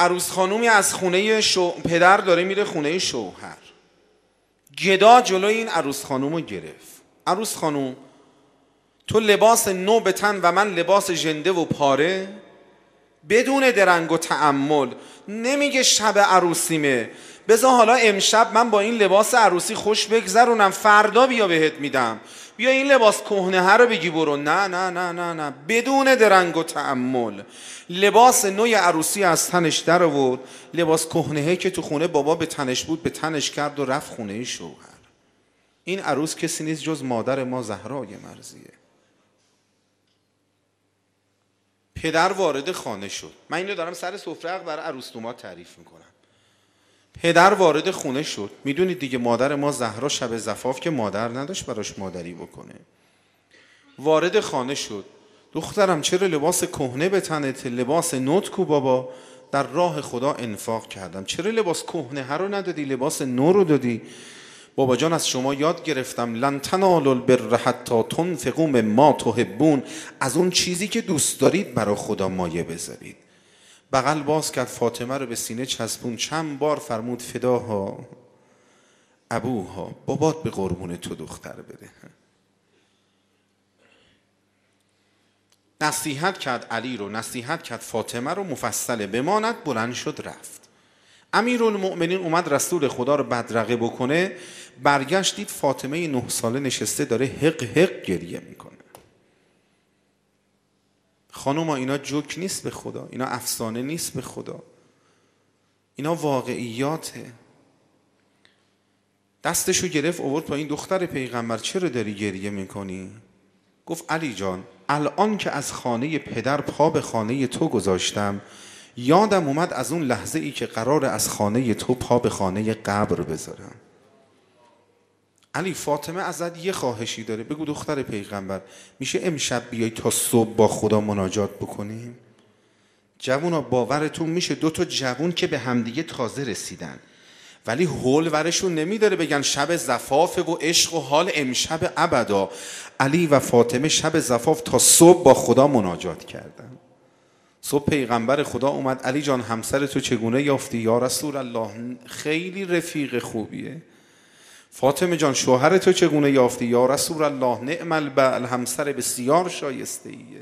عروس خانومی از خونه شو... پدر داره میره خونه شوهر. گدا جلوی این عروس خانوم رو گرفت. عروس خانوم تو لباس نو به تن و من لباس ژنده و پاره؟ بدون درنگ و تعمل نمیگه شب عروسیمه. بذار حالا امشب من با این لباس عروسی خوش بگذرونم فردا بیا بهت میدم. بیا این لباس کهنه رو بگی برو. نه نه نه نه نه. بدون درنگ و تعمل لباس نوی عروسی از تنش در آورد. لباس کهنه که تو خونه بابا به تنش بود به تنش کرد و رفت خونه شوهر. این عروس کسی نیست جز مادر ما زهرای مرزیه پدر وارد خانه شد. من اینو دارم سر سفره برای عروستوما تعریف می‌کنم. پدر وارد خونه شد. می‌دونید دیگه مادر ما زهرا شب زفاف که مادر نداشت براش مادری بکنه. وارد خانه شد. دخترم چرا لباس کهنه به تنت؟ لباس نوت کو بابا؟ در راه خدا انفاق کردم. چرا لباس کهنه ها رو ندادی؟ لباس نو رو دادی؟ بابا جان از شما یاد گرفتم. لن تنالوا البر حتی تنفقوا مما تحبون. از اون چیزی که دوست دارید برای خدا مایه بذارید. بغل باز کرد فاطمه رو به سینه چسبون. چند بار فرمود فداها ابوها. بابات به قربون تو دختر بده. نصیحت کرد علی رو نصیحت کرد فاطمه رو مفصله. بماند بلند شد رفت. امیر المؤمنین اومد رسول خدا رو بدرقه بکنه. برگشت دید فاطمه نه ساله نشسته داره حق حق گریه می‌کنه. خانوما اینا جوک نیست به خدا. اینا افسانه نیست به خدا. اینا واقعیاته. دستشو گرفت اوورد با این دختر پیغمبر چرا داری گریه می‌کنی؟ گفت علی جان الان که از خانه پدر پا به خانه تو گذاشتم یادم اومد از اون لحظه ای که قرار از خانه تو پا به خانه قبر بذارم. علی فاطمه ازت یه خواهشی داره. بگو دختر پیغمبر میشه امشب بیای تا صبح با خدا مناجات بکنیم؟ جوونا باورتون میشه دو تا جوون که به همدیگه تازه رسیدن. ولی حول ورشون نمیداره بگن شب زفاف و عشق و حال امشب ابدا. علی و فاطمه شب زفاف تا صبح با خدا مناجات کردن. صبح پیغمبر خدا اومد. علی جان همسر تو چگونه یافتی؟ یا رسول الله خیلی رفیق خوبیه. فاطمه جان شوهر تو چگونه یافتی؟ یا رسول الله نعم البعل همسر بسیار شایسته ایه